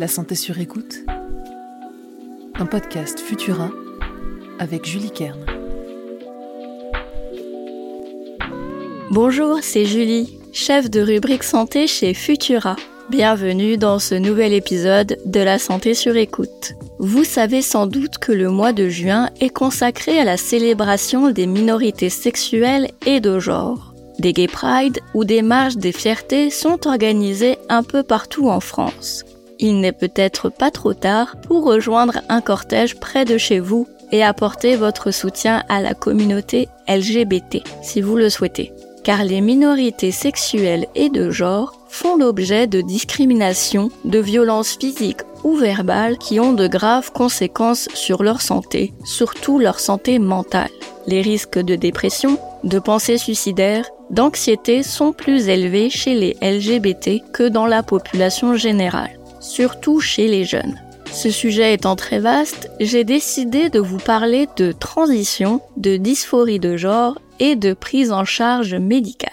La santé sur écoute. Un podcast Futura avec Julie Kern. Bonjour, c'est Julie, chef de rubrique santé chez Futura. Bienvenue dans ce nouvel épisode de La santé sur écoute. Vous savez sans doute que le mois de juin est consacré à la célébration des minorités sexuelles et de genre. Des Gay Pride ou des marches des fiertés sont organisées un peu partout en France. Il n'est peut-être pas trop tard pour rejoindre un cortège près de chez vous et apporter votre soutien à la communauté LGBT si vous le souhaitez. Car les minorités sexuelles et de genre font l'objet de discriminations, de violences physiques ou verbales qui ont de graves conséquences sur leur santé, surtout leur santé mentale. Les risques de dépression, de pensée suicidaire, d'anxiété sont plus élevés chez les LGBT que dans la population générale, surtout chez les jeunes. Ce sujet étant très vaste, j'ai décidé de vous parler de transition, de dysphorie de genre et de prise en charge médicale.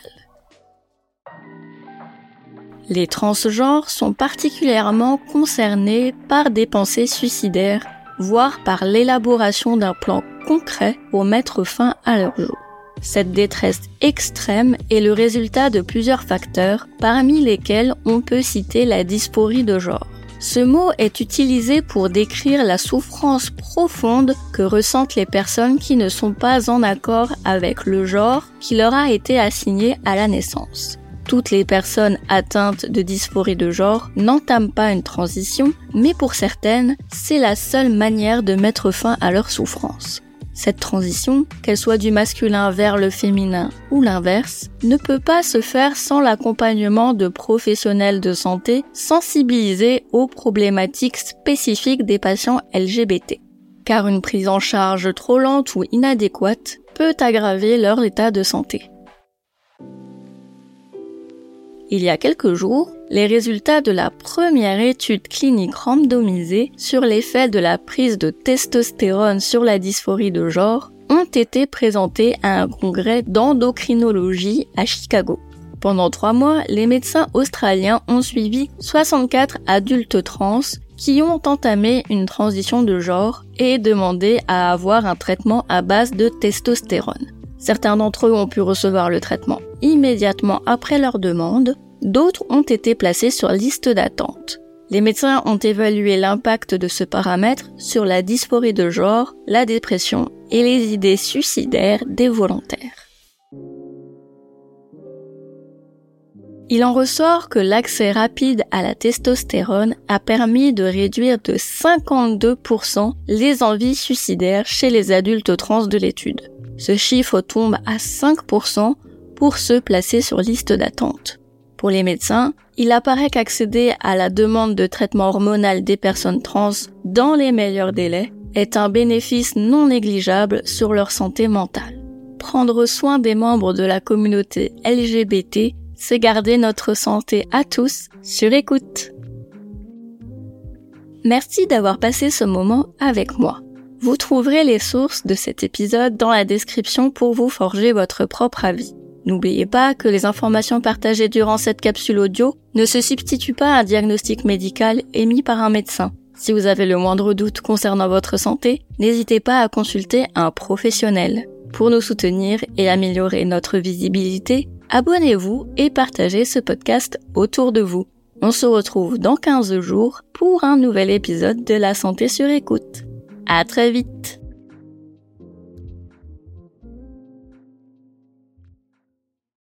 Les transgenres sont particulièrement concernés par des pensées suicidaires, voire par l'élaboration d'un plan concret pour mettre fin à leur jour. Cette détresse extrême est le résultat de plusieurs facteurs, parmi lesquels on peut citer la dysphorie de genre. Ce mot est utilisé pour décrire la souffrance profonde que ressentent les personnes qui ne sont pas en accord avec le genre qui leur a été assigné à la naissance. Toutes les personnes atteintes de dysphorie de genre n'entament pas une transition, mais pour certaines, c'est la seule manière de mettre fin à leur souffrance. Cette transition, qu'elle soit du masculin vers le féminin ou l'inverse, ne peut pas se faire sans l'accompagnement de professionnels de santé sensibilisés aux problématiques spécifiques des patients LGBT. Car une prise en charge trop lente ou inadéquate peut aggraver leur état de santé. Il y a quelques jours, les résultats de la première étude clinique randomisée sur l'effet de la prise de testostérone sur la dysphorie de genre ont été présentés à un congrès d'endocrinologie à Chicago. Pendant trois mois, les médecins australiens ont suivi 64 adultes trans qui ont entamé une transition de genre et demandé à avoir un traitement à base de testostérone. Certains d'entre eux ont pu recevoir le traitement immédiatement après leur demande, d'autres ont été placés sur liste d'attente. Les médecins ont évalué l'impact de ce paramètre sur la dysphorie de genre, la dépression et les idées suicidaires des volontaires. Il en ressort que l'accès rapide à la testostérone a permis de réduire de 52% les envies suicidaires chez les adultes trans de l'étude. Ce chiffre tombe à 5% pour ceux placés sur liste d'attente. Pour les médecins, il apparaît qu'accéder à la demande de traitement hormonal des personnes trans dans les meilleurs délais est un bénéfice non négligeable sur leur santé mentale. Prendre soin des membres de la communauté LGBT, c'est garder notre santé à tous sur écoute. Merci d'avoir passé ce moment avec moi. Vous trouverez les sources de cet épisode dans la description pour vous forger votre propre avis. N'oubliez pas que les informations partagées durant cette capsule audio ne se substituent pas à un diagnostic médical émis par un médecin. Si vous avez le moindre doute concernant votre santé, n'hésitez pas à consulter un professionnel. Pour nous soutenir et améliorer notre visibilité, abonnez-vous et partagez ce podcast autour de vous. On se retrouve dans 15 jours pour un nouvel épisode de La Santé sur écoute. À très vite!